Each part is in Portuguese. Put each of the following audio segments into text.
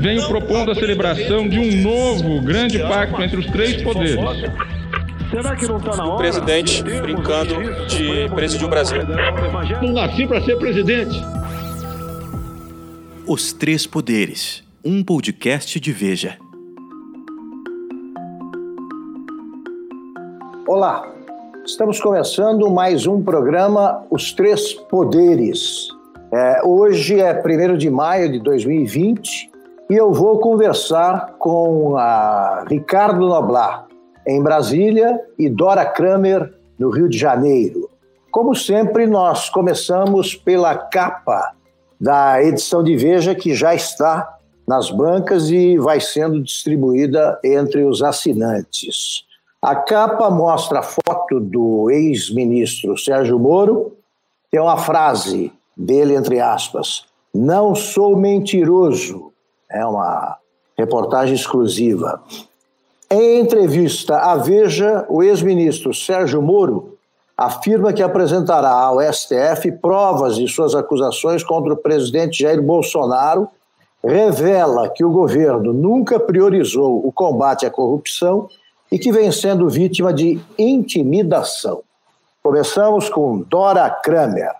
venho propondo a celebração de um novo grande pacto entre os três poderes. Será que não está na hora? O presidente brincando de presidir o Brasil. Não nasci para ser presidente. Os Três Poderes, um podcast de Veja. Olá, estamos começando mais um programa Os Três Poderes. É, hoje é 1 de maio de 2020 e eu vou conversar com a Ricardo Noblar, em Brasília, e Dora Kramer, no Rio de Janeiro. Como sempre, nós começamos pela capa da edição de Veja, que já está nas bancas e vai sendo distribuída entre os assinantes. A capa mostra a foto do ex-ministro Sérgio Moro, tem uma frase dele, entre aspas, não sou mentiroso. É uma reportagem exclusiva. Em entrevista à Veja, o ex-ministro Sérgio Moro afirma que apresentará ao STF provas de suas acusações contra o presidente Jair Bolsonaro, revela que o governo nunca priorizou o combate à corrupção e que vem sendo vítima de intimidação. Começamos com Dora Kramer.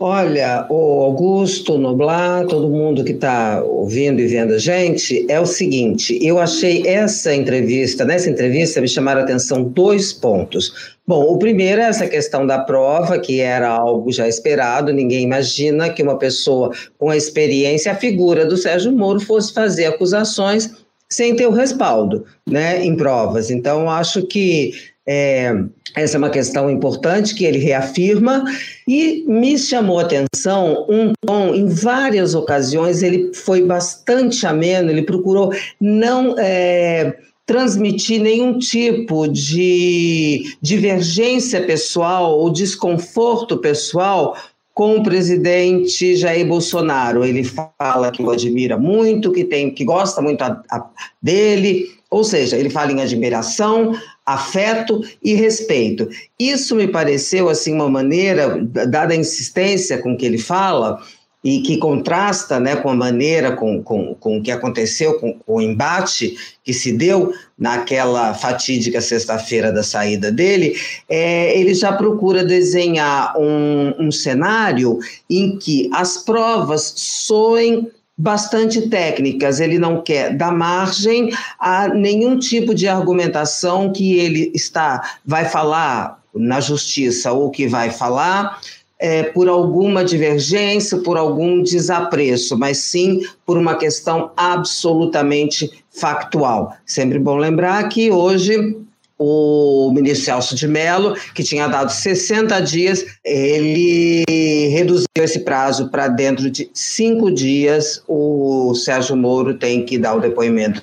Olha, o Augusto, Noblar, todo mundo que está ouvindo e vendo a gente, é o seguinte: eu achei essa entrevista, nessa entrevista me chamaram a atenção dois pontos. Bom, o primeiro é essa questão da prova, que era algo já esperado, ninguém imagina que uma pessoa com a experiência, a figura do Sérgio Moro, fosse fazer acusações sem ter o respaldo né, em provas. Então, acho que é, essa é uma questão importante que ele reafirma e me chamou a atenção um tom, em várias ocasiões, ele foi bastante ameno, ele procurou não é, transmitir nenhum tipo de divergência pessoal ou desconforto pessoal com o presidente Jair Bolsonaro. Ele fala que o admira muito, que tem, que gosta muito a, a, dele, ou seja, ele fala em admiração, afeto e respeito. Isso me pareceu assim uma maneira, dada a insistência com que ele fala, e que contrasta né, com a maneira, com, com, com o que aconteceu, com, com o embate que se deu naquela fatídica sexta-feira da saída dele, é, ele já procura desenhar um, um cenário em que as provas soem bastante técnicas, ele não quer dar margem a nenhum tipo de argumentação que ele está vai falar na justiça ou que vai falar é, por alguma divergência, por algum desapreço, mas sim por uma questão absolutamente factual. Sempre bom lembrar que hoje o ministro Celso de Mello, que tinha dado 60 dias, ele reduziu esse prazo para dentro de cinco dias. O Sérgio Moro tem que dar o depoimento.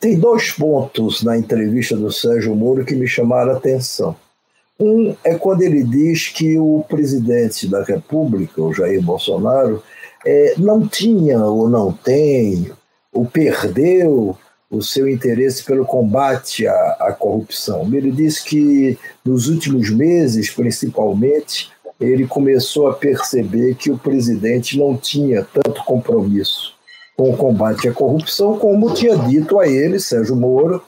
Tem dois pontos na entrevista do Sérgio Moro que me chamaram a atenção. Um é quando ele diz que o presidente da República, o Jair Bolsonaro, é, não tinha ou não tem, ou perdeu o seu interesse pelo combate à, à corrupção. Ele diz que nos últimos meses, principalmente, ele começou a perceber que o presidente não tinha tanto compromisso com o combate à corrupção, como tinha dito a ele, Sérgio Moro,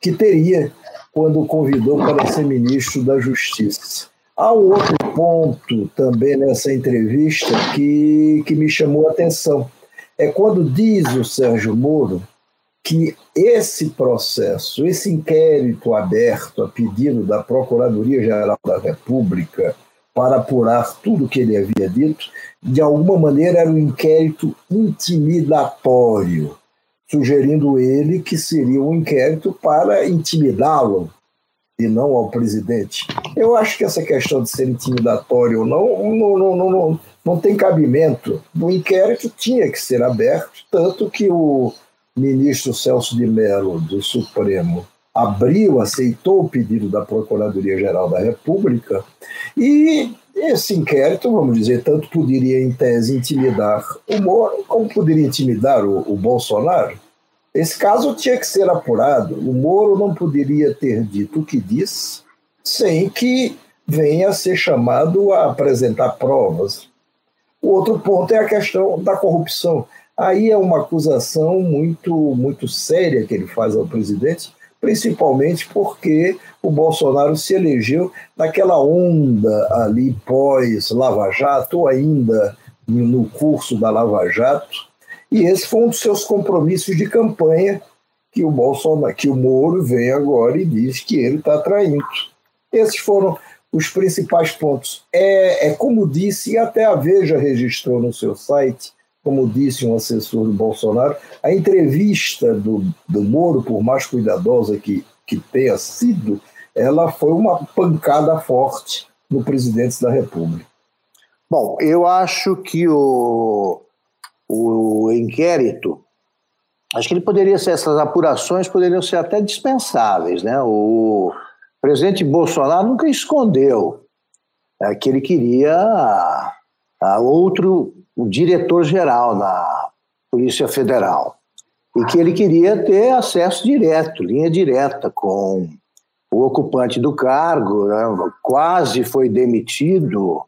que teria quando o convidou para ser ministro da Justiça. Há um outro ponto também nessa entrevista que, que me chamou a atenção. É quando diz o Sérgio Moro que esse processo, esse inquérito aberto a pedido da Procuradoria-Geral da República para apurar tudo o que ele havia dito, de alguma maneira era um inquérito intimidatório sugerindo ele que seria um inquérito para intimidá-lo e não ao presidente. Eu acho que essa questão de ser intimidatório ou não, não, não, não, não, não tem cabimento. O inquérito tinha que ser aberto, tanto que o ministro Celso de Mello, do Supremo, abriu, aceitou o pedido da Procuradoria-Geral da República e esse inquérito, vamos dizer, tanto poderia, em tese, intimidar o Moro, como poderia intimidar o, o Bolsonaro. Esse caso tinha que ser apurado. O Moro não poderia ter dito o que disse sem que venha a ser chamado a apresentar provas. O outro ponto é a questão da corrupção. Aí é uma acusação muito, muito séria que ele faz ao presidente, principalmente porque o Bolsonaro se elegeu naquela onda ali pós-Lava Jato, ou ainda no curso da Lava Jato, e esse foi um dos seus compromissos de campanha que o Bolsonaro, que o Moro vem agora e diz que ele está traindo. Esses foram os principais pontos. É, é como disse, e até a Veja registrou no seu site, como disse um assessor do Bolsonaro, a entrevista do, do Moro, por mais cuidadosa que, que tenha sido, ela foi uma pancada forte no presidente da República. Bom, eu acho que o, o inquérito acho que ele poderia ser, essas apurações poderiam ser até dispensáveis. Né? O presidente Bolsonaro nunca escondeu é, que ele queria a, a outro diretor-geral na Polícia Federal e que ele queria ter acesso direto, linha direta com o ocupante do cargo, né? quase foi demitido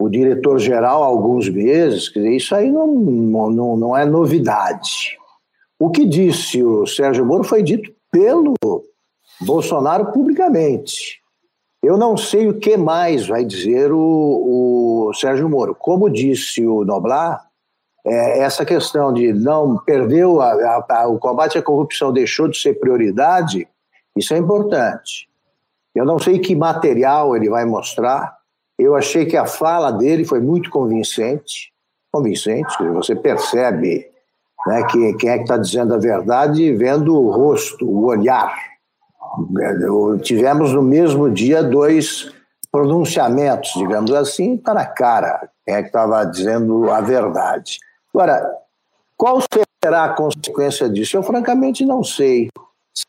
o diretor-geral há alguns meses, quer dizer, isso aí não, não, não é novidade. O que disse o Sérgio Moro foi dito pelo Bolsonaro publicamente. Eu não sei o que mais vai dizer o, o Sérgio Moro. Como disse o Noblar, é, essa questão de não perdeu a, a, a, o combate à corrupção deixou de ser prioridade, isso é importante. Eu não sei que material ele vai mostrar. Eu achei que a fala dele foi muito convincente, convincente. Você percebe né? Que, quem é que está dizendo a verdade vendo o rosto, o olhar. Tivemos no mesmo dia dois pronunciamentos, digamos assim, está na cara quem é que estava dizendo a verdade. Agora, qual será a consequência disso? Eu francamente não sei.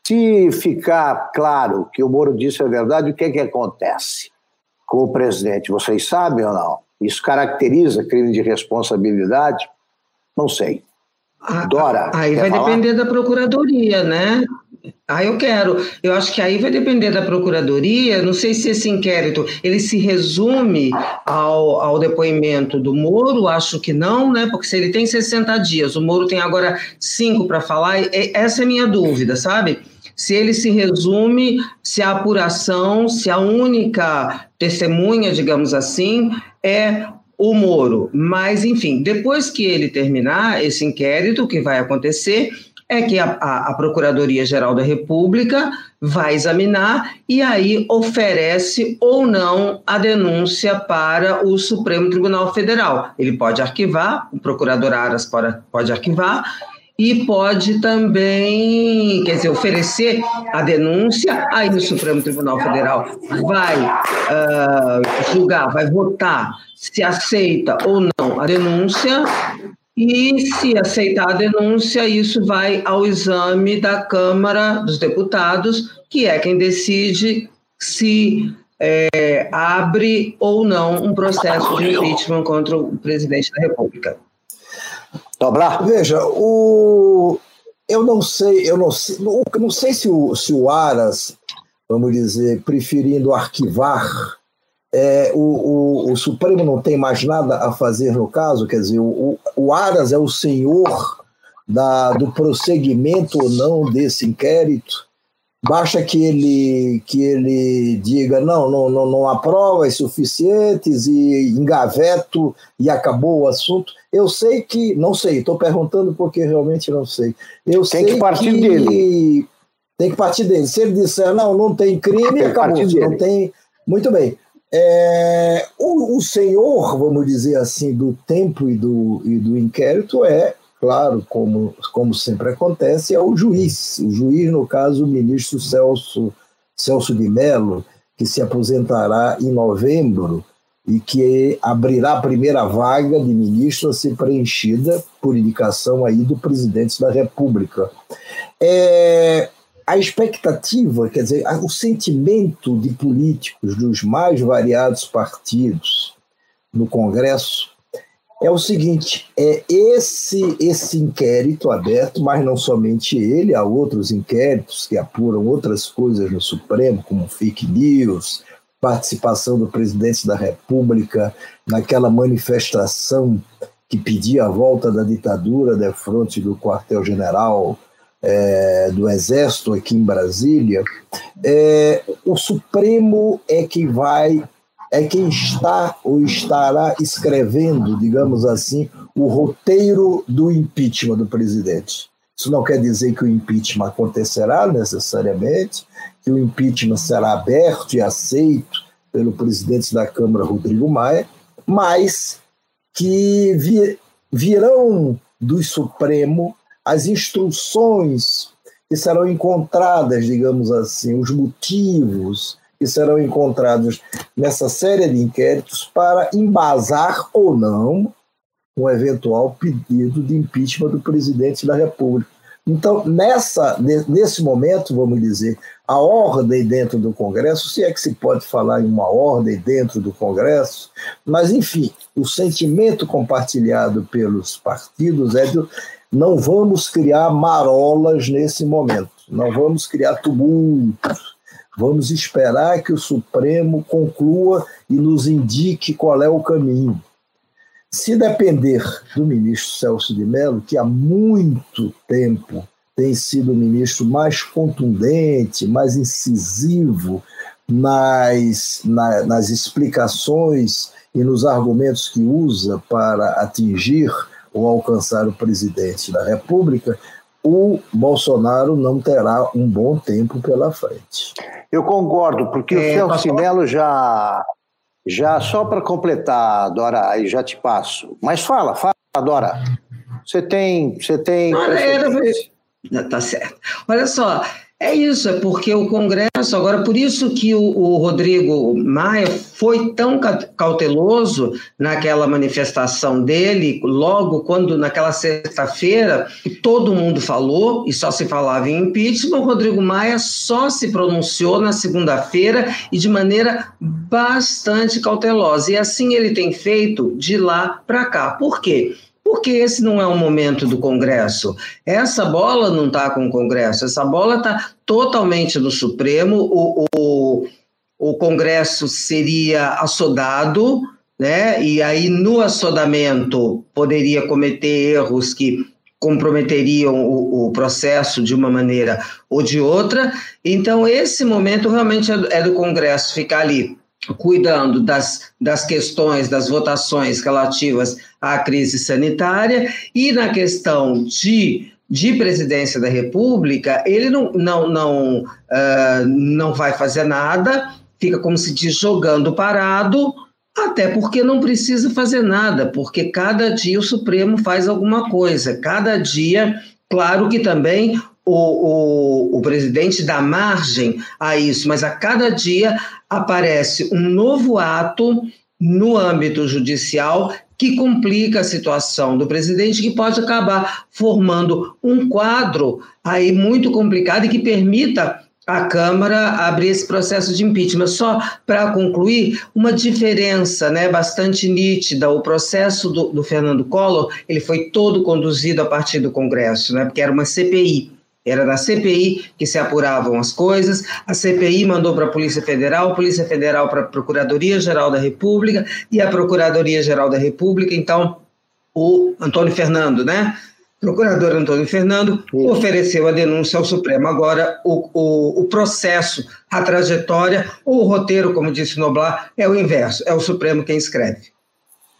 Se ficar claro que o Moro disse a verdade, o que é que acontece com o presidente? Vocês sabem ou não? Isso caracteriza crime de responsabilidade? Não sei. Dora. Aí vai falar? depender da procuradoria, né? Ah, eu quero. Eu acho que aí vai depender da procuradoria. Não sei se esse inquérito ele se resume ao, ao depoimento do Moro. Acho que não, né? Porque se ele tem 60 dias, o Moro tem agora cinco para falar. Essa é a minha dúvida, sabe? Se ele se resume, se a apuração, se a única testemunha, digamos assim, é o Moro. Mas, enfim, depois que ele terminar esse inquérito, o que vai acontecer é que a, a, a Procuradoria-Geral da República vai examinar e aí oferece ou não a denúncia para o Supremo Tribunal Federal. Ele pode arquivar, o procurador Aras pode, arquivar, e pode também, quer dizer, oferecer a denúncia, aí o Supremo Tribunal Federal vai uh, julgar, vai votar se aceita ou não a denúncia, e se aceitar a denúncia, isso vai ao exame da Câmara dos Deputados, que é quem decide se é, abre ou não um processo de impeachment contra o presidente da República. Dobrar? Veja, o, eu não sei, eu não sei, não, não sei se o, se o Aras, vamos dizer, preferindo arquivar, é, o, o, o, Supremo não tem mais nada a fazer no caso, quer dizer, o, o Aras é o senhor da, do prosseguimento ou não desse inquérito, Basta que ele, que ele diga: não, não, não, não há provas suficientes e engaveto e acabou o assunto. Eu sei que, não sei, estou perguntando porque realmente não sei. Eu tem sei que partir que dele. Tem que partir dele. Se ele disser, não, não tem crime, tem acabou. Não tem. Muito bem. É, o, o senhor, vamos dizer assim, do tempo e do, e do inquérito é claro, como, como sempre acontece, é o juiz. O juiz, no caso, o ministro Celso, Celso de Mello, que se aposentará em novembro e que abrirá a primeira vaga de ministro a ser preenchida por indicação aí do presidente da República. É, a expectativa, quer dizer, o sentimento de políticos dos mais variados partidos no Congresso é o seguinte: é esse esse inquérito aberto, mas não somente ele, há outros inquéritos que apuram outras coisas no Supremo, como fake news, participação do presidente da República naquela manifestação que pedia a volta da ditadura de frente do quartel-general é, do Exército aqui em Brasília, é, o Supremo é que vai, é quem está ou estará escrevendo, digamos assim, o roteiro do impeachment do presidente. Isso não quer dizer que o impeachment acontecerá necessariamente, que o impeachment será aberto e aceito pelo presidente da Câmara, Rodrigo Maia, mas que virão do Supremo as instruções que serão encontradas, digamos assim, os motivos que serão encontrados nessa série de inquéritos para embasar ou não um eventual pedido de impeachment do presidente da República. Então, nessa, nesse momento, vamos dizer, a ordem dentro do Congresso, se é que se pode falar em uma ordem dentro do Congresso, mas, enfim, o sentimento compartilhado pelos partidos é de não vamos criar marolas nesse momento, não vamos criar tumultos, vamos esperar que o Supremo conclua e nos indique qual é o caminho. Se depender do ministro Celso de Mello, que há muito tempo tem sido o ministro mais contundente, mais incisivo nas, na, nas explicações e nos argumentos que usa para atingir ou alcançar o presidente da República, o Bolsonaro não terá um bom tempo pela frente. Eu concordo, porque é, o Celso Melo já já só para completar, Dora, aí já te passo. Mas fala, fala, Dora. Você tem, você tem. Não, era... Tá certo. Olha só, é isso, é porque o Congresso, agora por isso que o, o, Rodrigo Maia foi tão cauteloso naquela manifestação dele, logo quando, naquela sexta-feira, todo mundo falou e só se falava em impeachment, o Rodrigo Maia só se pronunciou na segunda-feira e de maneira bastante cautelosa. E assim ele tem feito de lá para cá. Por quê? Porque esse não é o momento do Congresso. Essa bola não está com o Congresso, essa bola está totalmente no Supremo. O, o, o Congresso seria assodado, né? e aí no assodamento poderia cometer erros que comprometeriam o, o, processo de uma maneira ou de outra. Então, esse momento realmente é, é do Congresso ficar ali cuidando das, das questões, das votações relativas à crise sanitária e na questão de, de presidência da República, ele não, não, não, uh, não vai fazer nada, fica como se diz, jogando parado, até porque não precisa fazer nada, porque cada dia o Supremo faz alguma coisa, cada dia, claro que também o, o, o, presidente dá margem a isso, mas a cada dia aparece um novo ato no âmbito judicial que complica a situação do presidente, que pode acabar formando um quadro aí muito complicado e que permita a Câmara abrir esse processo de impeachment. Só para concluir, uma diferença né, bastante nítida, o processo do, do Fernando Collor, ele foi todo conduzido a partir do Congresso, né, porque era uma CPI. Era na CPI que se apuravam as coisas, a CPI mandou para a Polícia Federal, a Polícia Federal para a Procuradoria-Geral da República e a Procuradoria-Geral da República, então o Antônio Fernando, né? Procurador Antônio Fernando ofereceu a denúncia ao Supremo. Agora, o, o, o processo, a trajetória, ou o roteiro, como disse Noblar, é o inverso, é o Supremo quem escreve.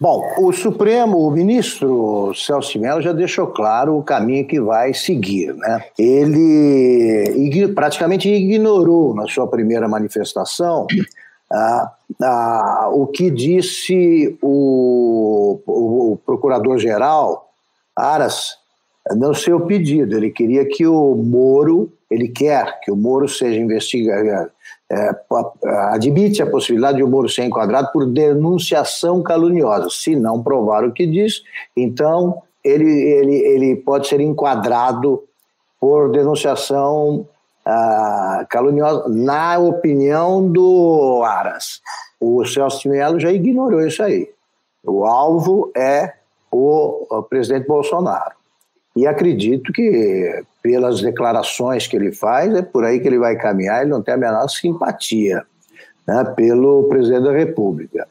Bom, o Supremo, o ministro Celso Mello já deixou claro o caminho que vai seguir. Né? Ele praticamente ignorou na sua primeira manifestação ah, ah, o que disse o, o, o procurador-geral Aras no seu pedido. Ele queria que o Moro, ele quer que o Moro seja investigado, é, admite a possibilidade de o Moro ser enquadrado por denunciação caluniosa. Se não provar o que diz, então ele, ele, ele pode ser enquadrado por denunciação ah, caluniosa, na opinião do Aras. O Celso Melo já ignorou isso aí. O alvo é o presidente Bolsonaro. E acredito que, pelas declarações que ele faz, é por aí que ele vai caminhar, ele não tem a menor simpatia né, pelo presidente da República.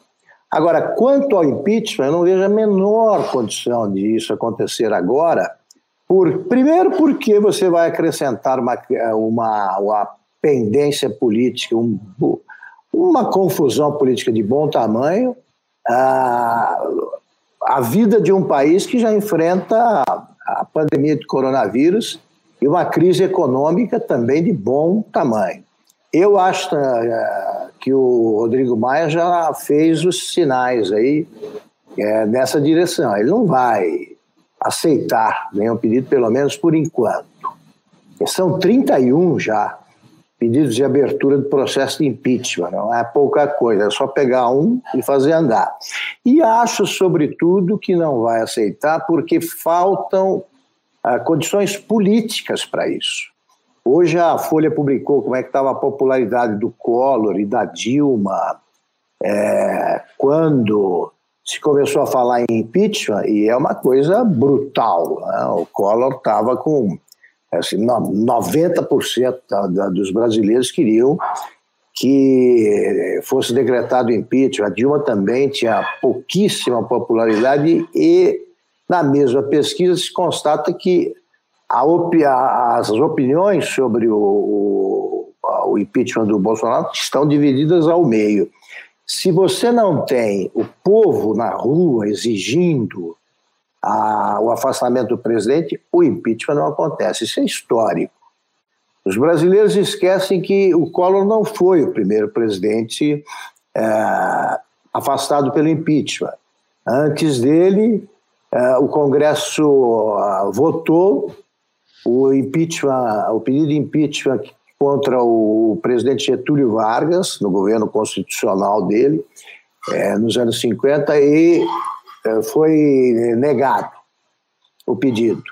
Agora, quanto ao impeachment, eu não vejo a menor condição de isso acontecer agora. Por, primeiro, porque você vai acrescentar uma, uma, uma pendência política, um, uma confusão política de bom tamanho, a, a vida de um país que já enfrenta a, pandemia de coronavírus e uma crise econômica também de bom tamanho. Eu acho uh, que o Rodrigo Maia já fez os sinais aí é, nessa direção. Ele não vai aceitar nenhum pedido, pelo menos por enquanto. São 31 já pedidos de abertura do processo de impeachment, não é pouca coisa, é só pegar um e fazer andar. E acho, sobretudo, que não vai aceitar porque faltam ah, condições políticas para isso. Hoje a Folha publicou como é que estava a popularidade do Collor e da Dilma é, quando se começou a falar em impeachment, e é uma coisa brutal. Né? O Collor estava com assim, 90% da, dos brasileiros queriam que fosse decretado impeachment. A Dilma também tinha pouquíssima popularidade e na mesma pesquisa se constata que opi as opiniões sobre o, o, o impeachment do Bolsonaro estão divididas ao meio. Se você não tem o povo na rua exigindo a, o afastamento do presidente, o impeachment não acontece. Isso é histórico. Os brasileiros esquecem que o Collor não foi o primeiro presidente é, afastado pelo impeachment. Antes dele, é, o Congresso uh, votou o impeachment, o pedido de impeachment contra o presidente Getúlio Vargas, no governo constitucional dele, é, nos anos 50, e é, foi negado o pedido.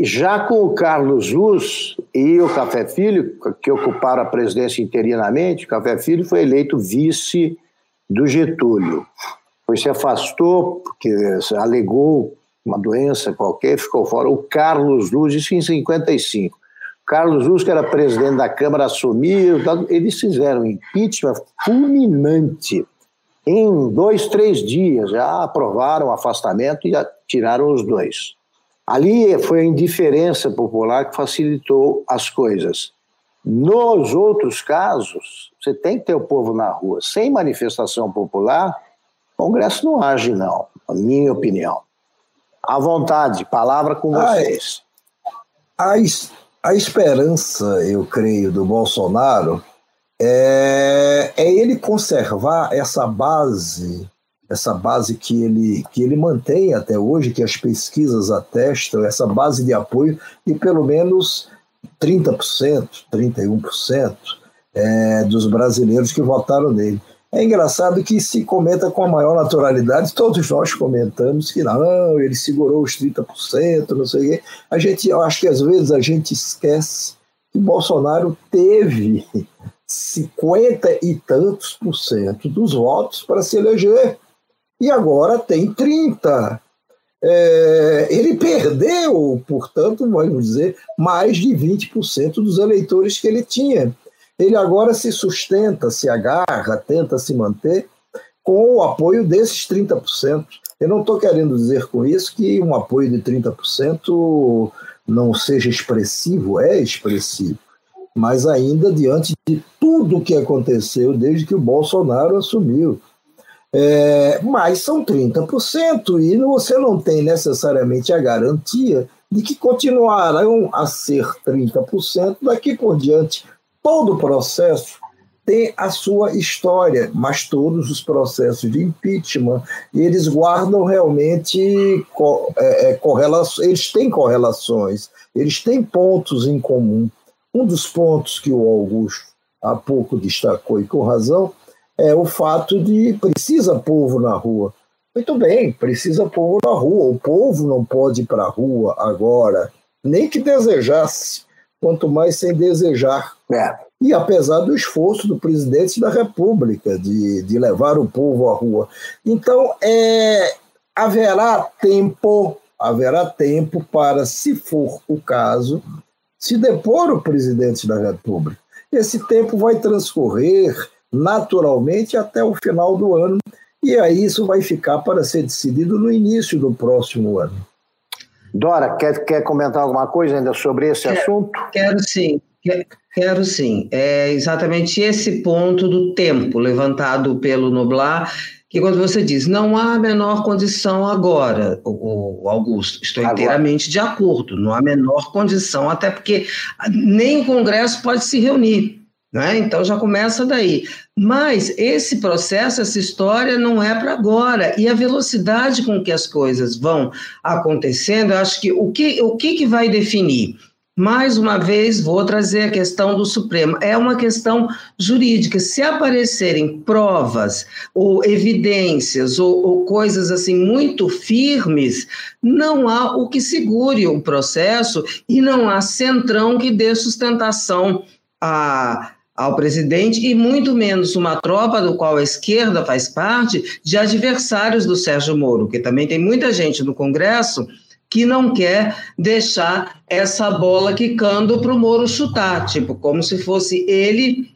Já com o Carlos Luz e o Café Filho, que ocuparam a presidência interinamente, o Café Filho foi eleito vice do Getúlio. Pois se afastou, porque alegou uma doença qualquer, ficou fora. O Carlos Luz, isso em 55. Carlos Luz, que era presidente da Câmara, assumiu, eles fizeram impeachment fulminante. Em dois, três dias já aprovaram o afastamento e tiraram os dois. Ali foi a indiferença popular que facilitou as coisas. Nos outros casos, você tem que ter o povo na rua. Sem manifestação popular, o Congresso não age, não, na minha opinião. À vontade, palavra com vocês. A, a, a esperança, eu creio, do Bolsonaro é, é ele conservar essa base, essa base que ele, que ele mantém até hoje, que as pesquisas atestam, essa base de apoio de pelo menos 30%, 31% é, dos brasileiros que votaram nele. É engraçado que se comenta com a maior naturalidade, todos nós comentamos que não, ele segurou os 30%, não sei o quê. A gente, eu acho que às vezes a gente esquece que Bolsonaro teve 50 e tantos por cento dos votos para se eleger. E agora tem 30. É, ele perdeu, portanto, vamos dizer, mais de 20% dos eleitores que ele tinha ele agora se sustenta, se agarra, tenta se manter com o apoio desses 30%. Eu não estou querendo dizer com isso que um apoio de 30% não seja expressivo, é expressivo, mas ainda diante de tudo o que aconteceu desde que o Bolsonaro assumiu. É, mas são 30%, e você não tem necessariamente a garantia de que continuarão a ser 30% daqui por diante, Todo processo tem a sua história, mas todos os processos de impeachment eles guardam realmente é, é, correlações, eles têm correlações, eles têm pontos em comum. Um dos pontos que o Augusto há pouco destacou e com razão é o fato de precisa povo na rua. Muito bem, precisa povo na rua. O povo não pode ir para a rua agora, nem que desejasse quanto mais sem desejar. É. E apesar do esforço do presidente da República de, de levar o povo à rua. Então, é, haverá tempo, haverá tempo para, se for o caso, se depor o presidente da República. Esse tempo vai transcorrer naturalmente até o final do ano E aí isso vai ficar para ser decidido no início do próximo ano. Dora, quer, quer comentar alguma coisa ainda sobre esse quero, assunto? Quero sim. Quero sim. É exatamente esse ponto do tempo levantado pelo Noblar, que quando você diz não há a menor condição agora, o Augusto, estou agora. inteiramente de acordo, não há a menor condição, até porque nem o Congresso pode se reunir. Né? Então já começa daí. Mas esse processo, essa história não é para agora. E a velocidade com que as coisas vão acontecendo, eu acho que o que, o que, que vai definir? Mais uma vez, vou trazer a questão do Supremo. É uma questão jurídica. Se aparecerem provas ou evidências ou, ou, coisas assim muito firmes, não há o que segure o processo e não há centrão que dê sustentação a, ao presidente e muito menos uma tropa do qual a esquerda faz parte de adversários do Sérgio Moro, que também tem muita gente no Congresso que não quer deixar essa bola quicando para o Moro chutar, tipo, como se fosse ele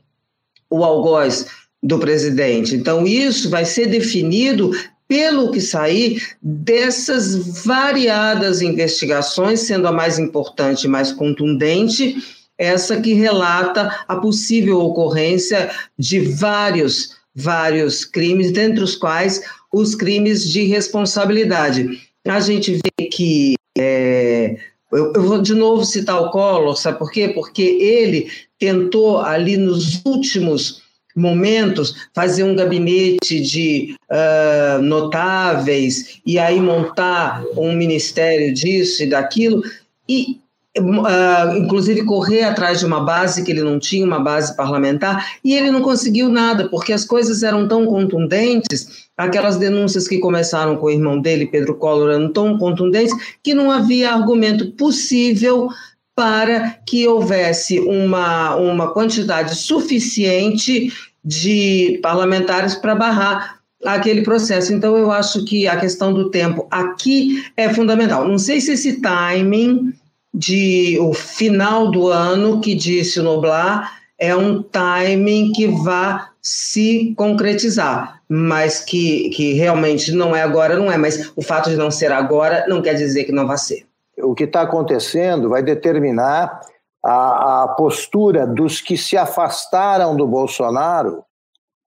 o algoz do presidente. Então, isso vai ser definido pelo que sair dessas variadas investigações, sendo a mais importante mais contundente, essa que relata a possível ocorrência de vários, vários crimes, dentre os quais os crimes de responsabilidade a gente vê que. É, eu, eu, vou de novo citar o Collor, sabe por quê? Porque ele tentou, ali nos últimos momentos, fazer um gabinete de uh, notáveis e aí montar um ministério disso e daquilo. E Uh, inclusive correr atrás de uma base que ele não tinha, uma base parlamentar, e ele não conseguiu nada, porque as coisas eram tão contundentes, aquelas denúncias que começaram com o irmão dele, Pedro Collor, eram tão contundentes, que não havia argumento possível para que houvesse uma, uma quantidade suficiente de parlamentares para barrar aquele processo. Então, eu acho que a questão do tempo aqui é fundamental. Não sei se esse timing de o final do ano que disse o Noblar é um timing que vai se concretizar, mas que, que realmente não é agora, não é, mas o fato de não ser agora não quer dizer que não vai ser. O que está acontecendo vai determinar a, a, postura dos que se afastaram do Bolsonaro,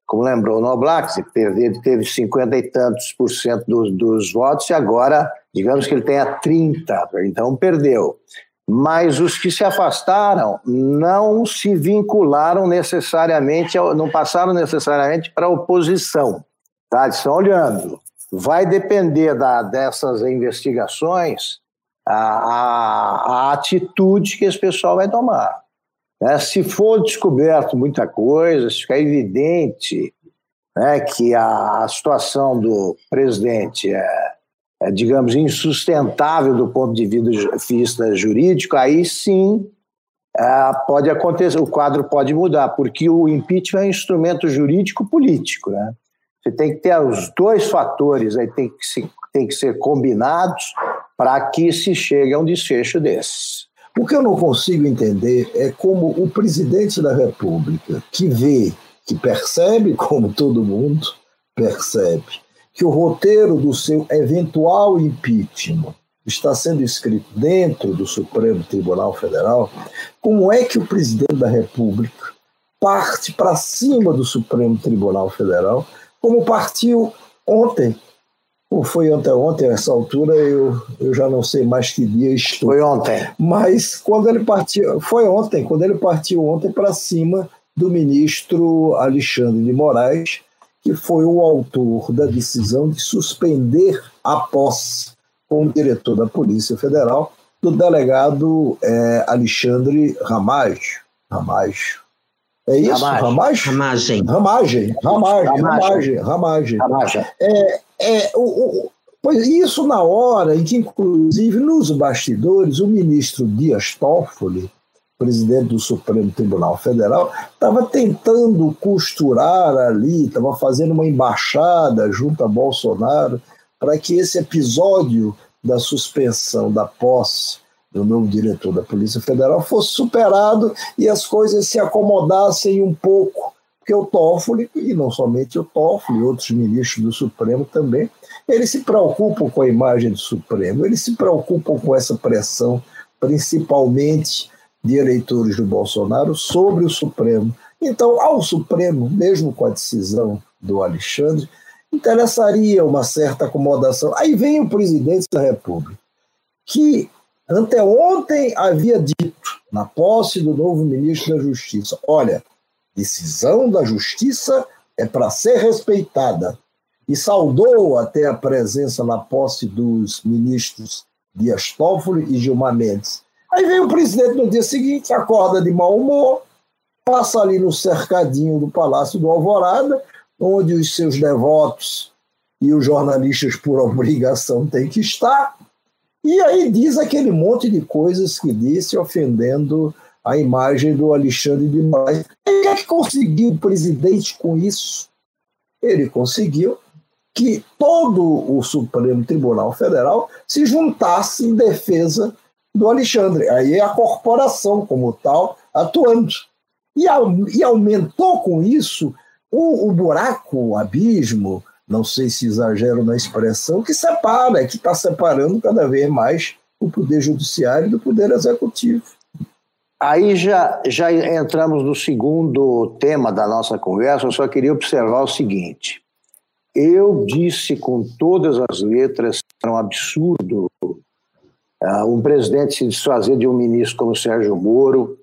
como lembrou o Noblar, que teve 50 e tantos por cento dos, dos votos e agora digamos que ele tenha 30, então perdeu. Mas os que se afastaram não se vincularam necessariamente, não passaram necessariamente para a oposição. Tá? Estão olhando. Vai depender da, dessas investigações a, a, a, atitude que esse pessoal vai tomar. Né? Se for descoberto muita coisa, se ficar evidente né, que a, situação do presidente é é, digamos, insustentável do ponto de vista jurídico, aí sim é, pode acontecer, o quadro pode mudar, porque o impeachment é um instrumento jurídico político, né? Você tem que ter os dois fatores aí tem que, se, tem que ser combinados para que se chegue a um desfecho desses. O que eu não consigo entender é como o presidente da República, que vê, que percebe, como todo mundo percebe, que o roteiro do seu eventual impeachment está sendo escrito dentro do Supremo Tribunal Federal, como é que o presidente da República parte para cima do Supremo Tribunal Federal, como partiu ontem, ou foi anteontem, a essa altura eu, eu já não sei mais que dia estou. Foi ontem. Mas quando ele partiu, foi ontem, quando ele partiu ontem para cima do ministro Alexandre de Moraes, que foi o autor da decisão de suspender a posse como diretor da Polícia Federal do delegado é, Alexandre Ramage. Ramage. É isso? Ramage? Ramagem. Ramagem. Ramagem. Ramagem. Ramagem. Ramagem. É, é, o, o, pois isso na hora em que, inclusive, nos bastidores, o ministro Dias Toffoli presidente do Supremo Tribunal Federal, estava tentando costurar ali, estava fazendo uma embaixada junto a Bolsonaro para que esse episódio da suspensão da posse do novo diretor da Polícia Federal fosse superado e as coisas se acomodassem um pouco porque o Toffoli, e não somente o Toffoli, outros ministros do Supremo também, eles se preocupam com a imagem do Supremo, eles se preocupam com essa pressão, principalmente de eleitores do Bolsonaro, sobre o Supremo. Então, ao Supremo, mesmo com a decisão do Alexandre, interessaria uma certa acomodação. Aí vem o presidente da República, que anteontem havia dito, na posse do novo ministro da Justiça: olha, decisão da Justiça é para ser respeitada. E saudou até a presença na posse dos ministros Dias Toffoli e Gilmar Mendes. Aí vem o presidente no dia seguinte, acorda de mau humor, passa ali no cercadinho do Palácio do Alvorada, onde os seus devotos e os jornalistas, por obrigação, têm que estar, e aí diz aquele monte de coisas que disse, ofendendo a imagem do Alexandre de Moraes. O que é que conseguiu o presidente com isso? Ele conseguiu que todo o Supremo Tribunal Federal se juntasse em defesa do Alexandre. Aí é a corporação, como tal, atuando. E, aumentou com isso o buraco, o abismo, não sei se exagero na expressão, que separa, que está separando cada vez mais o Poder Judiciário do Poder Executivo. Aí já, já entramos no segundo tema da nossa conversa, eu só queria observar o seguinte. Eu disse com todas as letras que era um absurdo uh, um presidente se desfazer de um ministro como Sérgio Moro.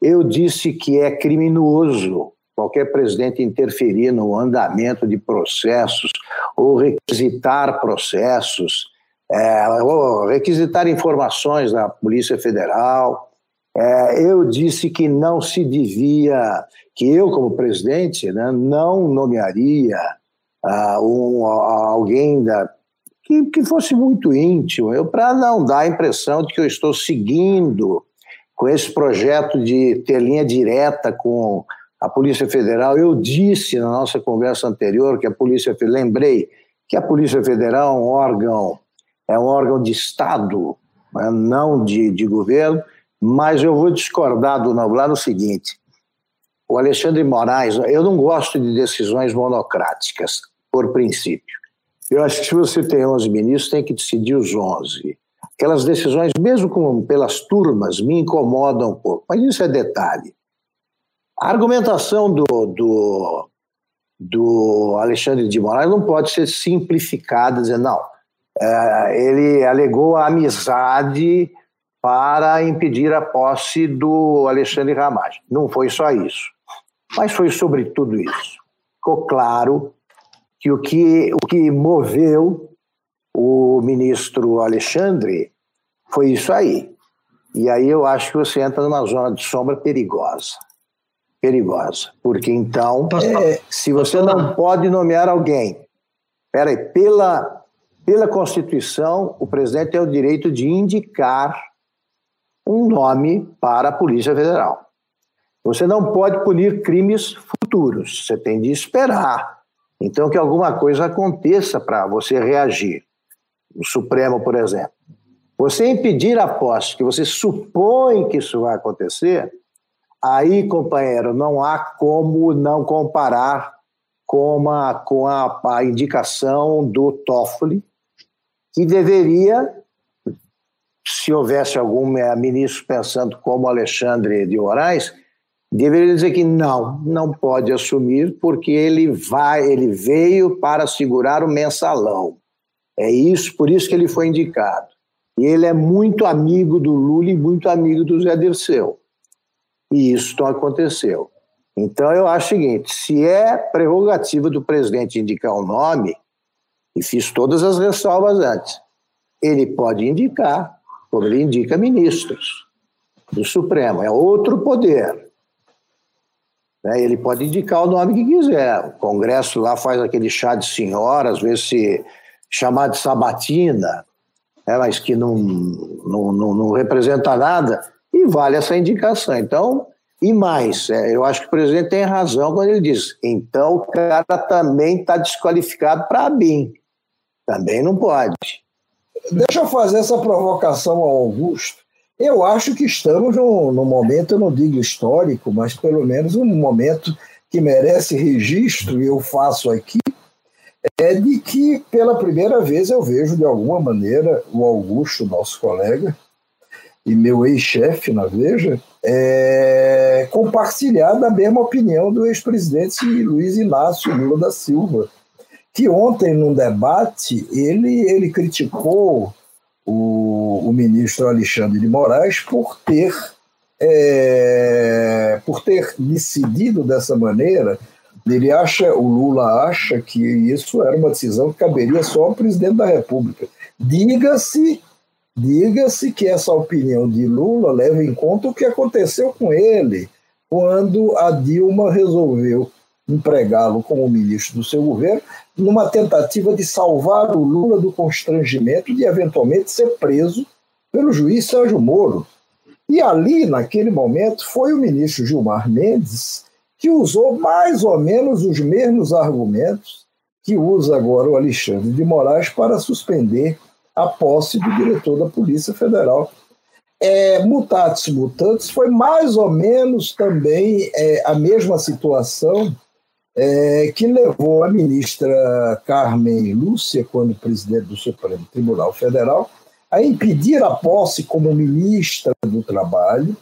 Eu disse que é criminoso qualquer presidente interferir no andamento de processos ou requisitar processos, é, ou requisitar informações da Polícia Federal. É, eu disse que não se devia, que eu, como presidente, né, não nomearia uh, um, alguém da, que, que fosse muito íntimo, para não dar a impressão de que eu estou seguindo com esse projeto de ter linha direta com a Polícia Federal. Eu disse na nossa conversa anterior que a Polícia lembrei que a Polícia Federal é um órgão é um órgão de Estado, né, não de, de governo, mas eu vou discordar do Noblar no seguinte: o Alexandre Moraes, eu não gosto de decisões monocráticas, por princípio. Eu acho que se você tem 11 ministros, tem que decidir os 11. Aquelas decisões, mesmo com, pelas turmas, me incomodam um pouco, mas isso é detalhe. A argumentação do, do, do Alexandre de Moraes não pode ser simplificada, dizer, não, é, ele alegou a amizade para impedir a posse do Alexandre Ramagem. Não foi só isso, mas foi sobre tudo isso. Ficou claro que o que, o que moveu o ministro Alexandre foi isso aí. E aí eu acho que você entra numa zona de sombra perigosa perigosa, porque então, é, se você não pode nomear alguém, peraí, pela, pela Constituição, o presidente tem o direito de indicar um nome para a Polícia Federal. Você não pode punir crimes futuros, você tem de esperar. Então, que alguma coisa aconteça para você reagir. O Supremo, por exemplo. Você impedir a posse, que você supõe que isso vai acontecer, Aí, companheiro, não há como não comparar com a, com a, a indicação do Toffoli, que deveria, se houvesse algum ministro pensando como Alexandre de Moraes, deveria dizer que não, não pode assumir porque ele vai, ele veio para segurar o mensalão. É isso, por isso que ele foi indicado. E ele é muito amigo do Lula e muito amigo do Zé Dirceu. E isso não aconteceu. Então, eu acho o seguinte: se é prerrogativa do presidente indicar o um nome, e fiz todas as ressalvas antes, ele pode indicar, como ele indica ministros do Supremo, é outro poder. Né? Ele pode indicar o nome que quiser. O Congresso lá faz aquele chá de senhora, às vezes se chamar de sabatina, né? mas que não, não, não, não representa nada e vale essa indicação. Então, e mais, é, eu acho que o presidente tem razão quando ele diz: então o cara também está desqualificado para a BIM. Também não pode. Deixa eu fazer essa provocação ao Augusto. Eu acho que estamos num, num momento, eu não digo histórico, mas pelo menos um momento que merece registro, e eu faço aqui, é de que, pela primeira vez, eu vejo, de alguma maneira, o Augusto, nosso colega, e meu ex-chefe na Veja, é, compartilhar da mesma opinião do ex-presidente Luiz Inácio Lula da Silva, que ontem, num debate, ele, ele criticou o, o ministro Alexandre de Moraes por ter, é, por ter decidido dessa maneira. Ele acha, o Lula acha que isso era uma decisão que caberia só ao presidente da República. Diga-se Diga-se que essa opinião de Lula leva em conta o que aconteceu com ele quando a Dilma resolveu empregá-lo como ministro do seu governo, numa tentativa de salvar o Lula do constrangimento de eventualmente ser preso pelo juiz Sérgio Moro. E ali, naquele momento, foi o ministro Gilmar Mendes que usou mais ou menos os mesmos argumentos que usa agora o Alexandre de Moraes para suspender a posse do diretor da Polícia Federal. É, mutatis mutandis foi mais ou menos também é, a mesma situação é, que levou a ministra Carmen Lúcia, quando presidente do Supremo Tribunal Federal, a impedir a posse como ministra do Trabalho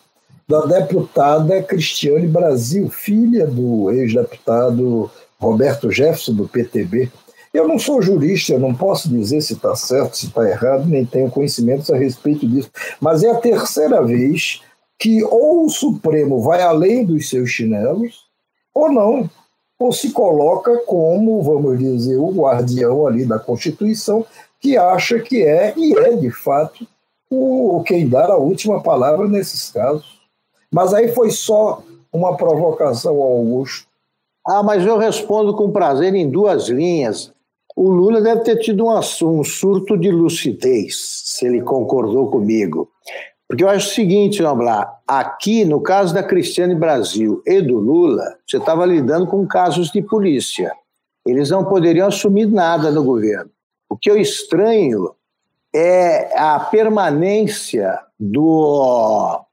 da deputada Cristiane Brasil, filha do ex-deputado Roberto Jefferson, do PTB. Eu não sou jurista, eu não posso dizer se está certo, se está errado, nem tenho conhecimentos a respeito disso. Mas é a terceira vez que ou o Supremo vai além dos seus chinelos, ou não, ou se coloca como, vamos dizer, o guardião ali da Constituição, que acha que é, e é de fato, o, quem dar a última palavra nesses casos. Mas aí foi só uma provocação ao Augusto. Ah, mas eu respondo com prazer em duas linhas. O Lula deve ter tido um, um surto de lucidez, se ele concordou comigo. Porque eu acho o seguinte, Noblar, aqui, no caso da Cristiane Brasil e do Lula, você estava lidando com casos de polícia. Eles não poderiam assumir nada no governo. O que eu estranho é a permanência do,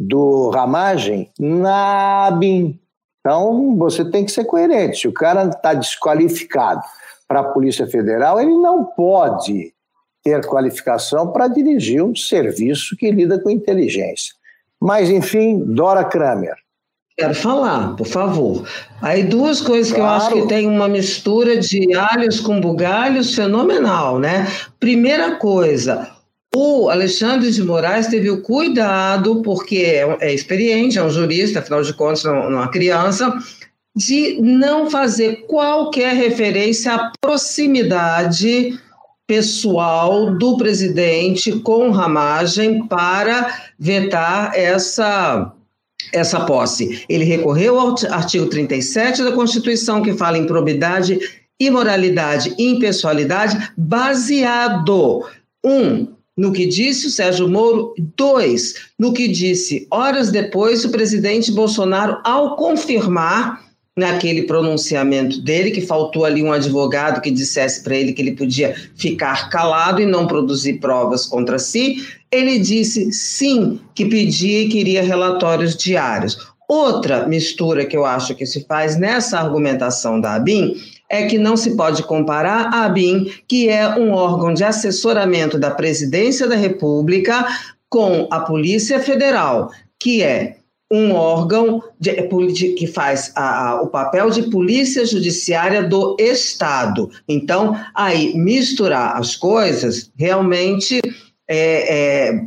do Ramagem na ABIN. Então, você tem que ser coerente. O cara está desqualificado para a Polícia Federal, ele não pode ter qualificação para dirigir um serviço que lida com inteligência. Mas, enfim, Dora Kramer. Quero falar, por favor. Aí duas coisas claro. que eu acho que tem uma mistura de alhos com bugalhos fenomenal, né? Primeira coisa, o Alexandre de Moraes teve o cuidado, porque é, é experiente, é um jurista, afinal de contas, não é uma criança, de não fazer qualquer referência à proximidade pessoal do presidente com Ramagem para vetar essa essa posse. Ele recorreu ao artigo 37 da Constituição que fala em probidade, imoralidade e impessoalidade baseado um no que disse o Sérgio Moro, dois no que disse horas depois o presidente Bolsonaro ao confirmar naquele pronunciamento dele, que faltou ali um advogado que dissesse para ele que ele podia ficar calado e não produzir provas contra si, ele disse sim, que pedia e queria relatórios diários. Outra mistura que eu acho que se faz nessa argumentação da ABIN é que não se pode comparar a ABIN, que é um órgão de assessoramento da Presidência da República, com a Polícia Federal, que é um órgão de, que faz a, a, o papel de polícia judiciária do Estado. Então, aí, misturar as coisas realmente é, é,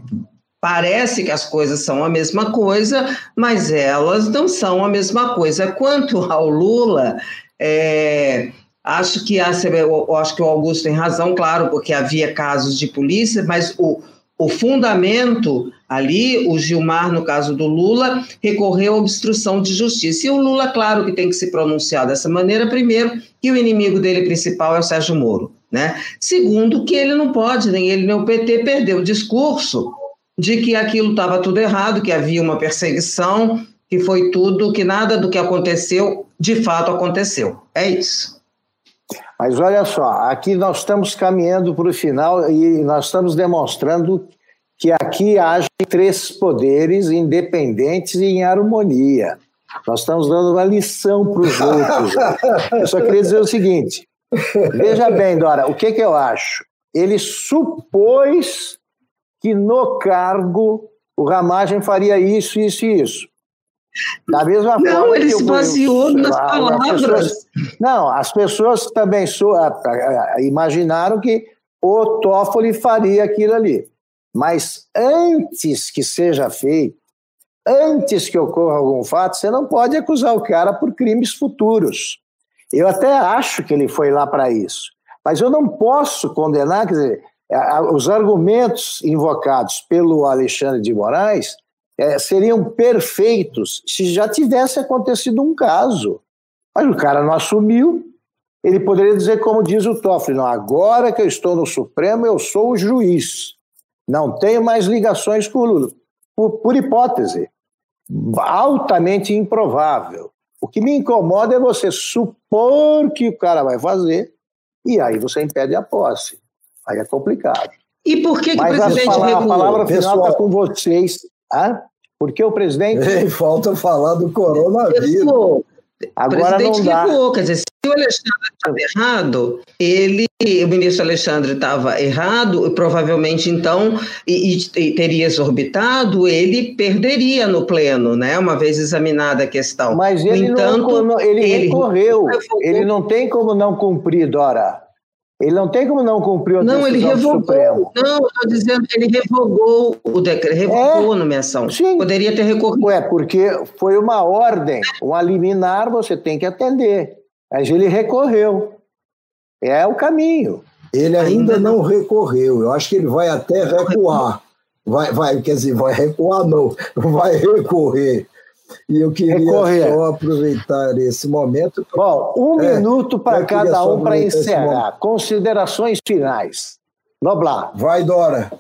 parece que as coisas são a mesma coisa, mas elas não são a mesma coisa. Quanto ao Lula, é, acho que a, acho que o Augusto tem razão, claro, porque havia casos de polícia, mas o o fundamento ali, o Gilmar, no caso do Lula, recorreu à obstrução de justiça. E o Lula, claro que tem que se pronunciar dessa maneira, primeiro, que o inimigo dele principal é o Sérgio Moro. Né? Segundo, que ele não pode, nem ele nem o PT, perder o discurso de que aquilo estava tudo errado, que havia uma perseguição, que foi tudo, que nada do que aconteceu de fato aconteceu. É isso. Mas olha só, aqui nós estamos caminhando para o final e nós estamos demonstrando que aqui há três poderes independentes e em harmonia. Nós estamos dando uma lição para os outros. Eu só queria dizer o seguinte: veja bem, Dora, o que, que eu acho? Ele supôs que no cargo o Ramagem faria isso, isso e isso. Da mesma não, forma. ele se baseou nas palavras. Pessoas, não, as pessoas também so, imaginaram que o Toffoli faria aquilo ali. Mas antes que seja feito, antes que ocorra algum fato, você não pode acusar o cara por crimes futuros. Eu até acho que ele foi lá para isso. Mas eu não posso condenar, quer dizer, os argumentos invocados pelo Alexandre de Moraes é, seriam perfeitos se já tivesse acontecido um caso. Mas o cara não assumiu. Ele poderia dizer, como diz o Toffoli, não, agora que eu estou no Supremo, eu sou o juiz. Não tenho mais ligações com o Lula. Por, por hipótese, altamente improvável. O que me incomoda é você supor que o cara vai fazer e aí você impede a posse. Aí é complicado. E por que, que Mas o presidente a, palavra, a palavra final está Pessoal- com vocês. Hã? Porque o presidente. Ei, falta falar do coronavírus. O Agora presidente não dá. recuou, quer dizer, se o Alexandre estava errado, ele, o ministro Alexandre estava errado, provavelmente então, e, e- teria exorbitado, ele perderia no pleno, né? Uma vez examinada a questão. Mas No ele, entanto, não, ele, ele recorreu. revogou. Ele não tem como não cumprir, Dora. Ele não tem como não cumprir a Não, ele decisão do revogou. Supremo. Não, estou dizendo, ele revogou o decreto, revogou a nomeação. Sim. Poderia ter recorrido. Ué, porque foi uma ordem, uma liminar, você tem que atender. Mas ele recorreu. É o caminho. Ele ainda Ainda não recorreu. Eu acho que ele vai até recuar. Vai, vai, quer dizer, vai recuar, não, vai recorrer. E eu queria Recorrer. só aproveitar esse momento. Bom, um É, minuto para cada um para encerrar. Considerações finais. Noblar. Vai, Dora.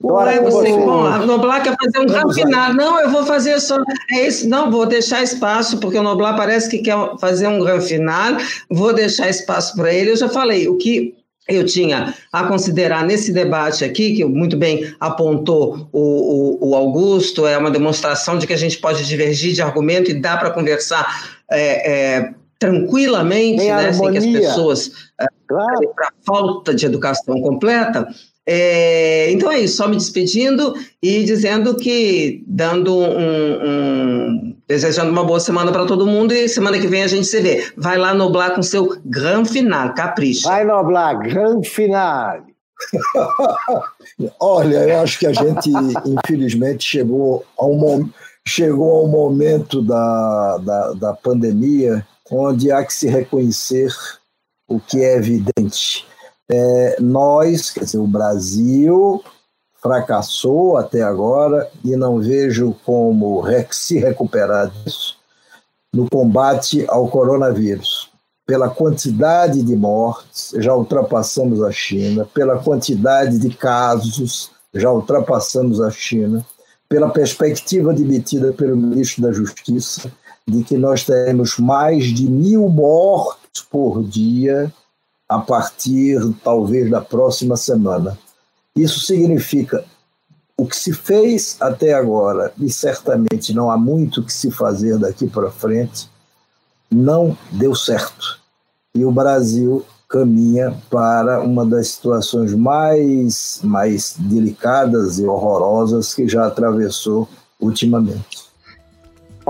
Dora, Ué, você, você. bom, a Noblar quer fazer um grafinar. Não, eu vou fazer só. É isso, não, vou deixar espaço, porque o Noblar parece que quer fazer um final. Vou deixar espaço para ele. Eu já falei, o que eu tinha a considerar nesse debate aqui, que muito bem apontou o, o, o Augusto, é uma demonstração de que a gente pode divergir de argumento e dá para conversar é, é, tranquilamente, né, sem que as pessoas Claro. para falta de educação completa. É, então é isso, só me despedindo e dizendo que, dando um, um- desejando uma boa semana para todo mundo e semana que vem a gente se vê. Vai lá noblar com seu gran final, capricha. Vai, Noblar, grande final. Olha, eu acho que a gente, infelizmente, chegou a um, mom- chegou a um momento da, da, da pandemia onde há que se reconhecer o que é evidente. É, nós, quer dizer, o Brasil fracassou até agora e não vejo como se recuperar disso no combate ao coronavírus. Pela quantidade de mortes, já ultrapassamos a China, pela quantidade de casos, já ultrapassamos a China, pela perspectiva demitida pelo ministro da Justiça de que nós teremos mais de mil mortos por dia a partir, talvez, da próxima semana. Isso significa o que se fez até agora, e certamente não há muito que se fazer daqui para frente, não deu certo. E o Brasil caminha para uma das situações mais, mais delicadas e horrorosas que já atravessou ultimamente.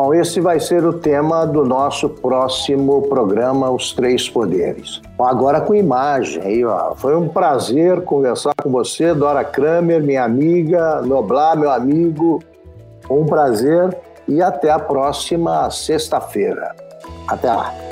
Bom, esse vai ser o tema do nosso próximo programa, Os Três Poderes. Agora com imagem. Aí, ó. Foi um prazer conversar com você, Dora Kramer, minha amiga, Noblar, meu amigo. Um prazer e até a próxima sexta-feira. Até lá.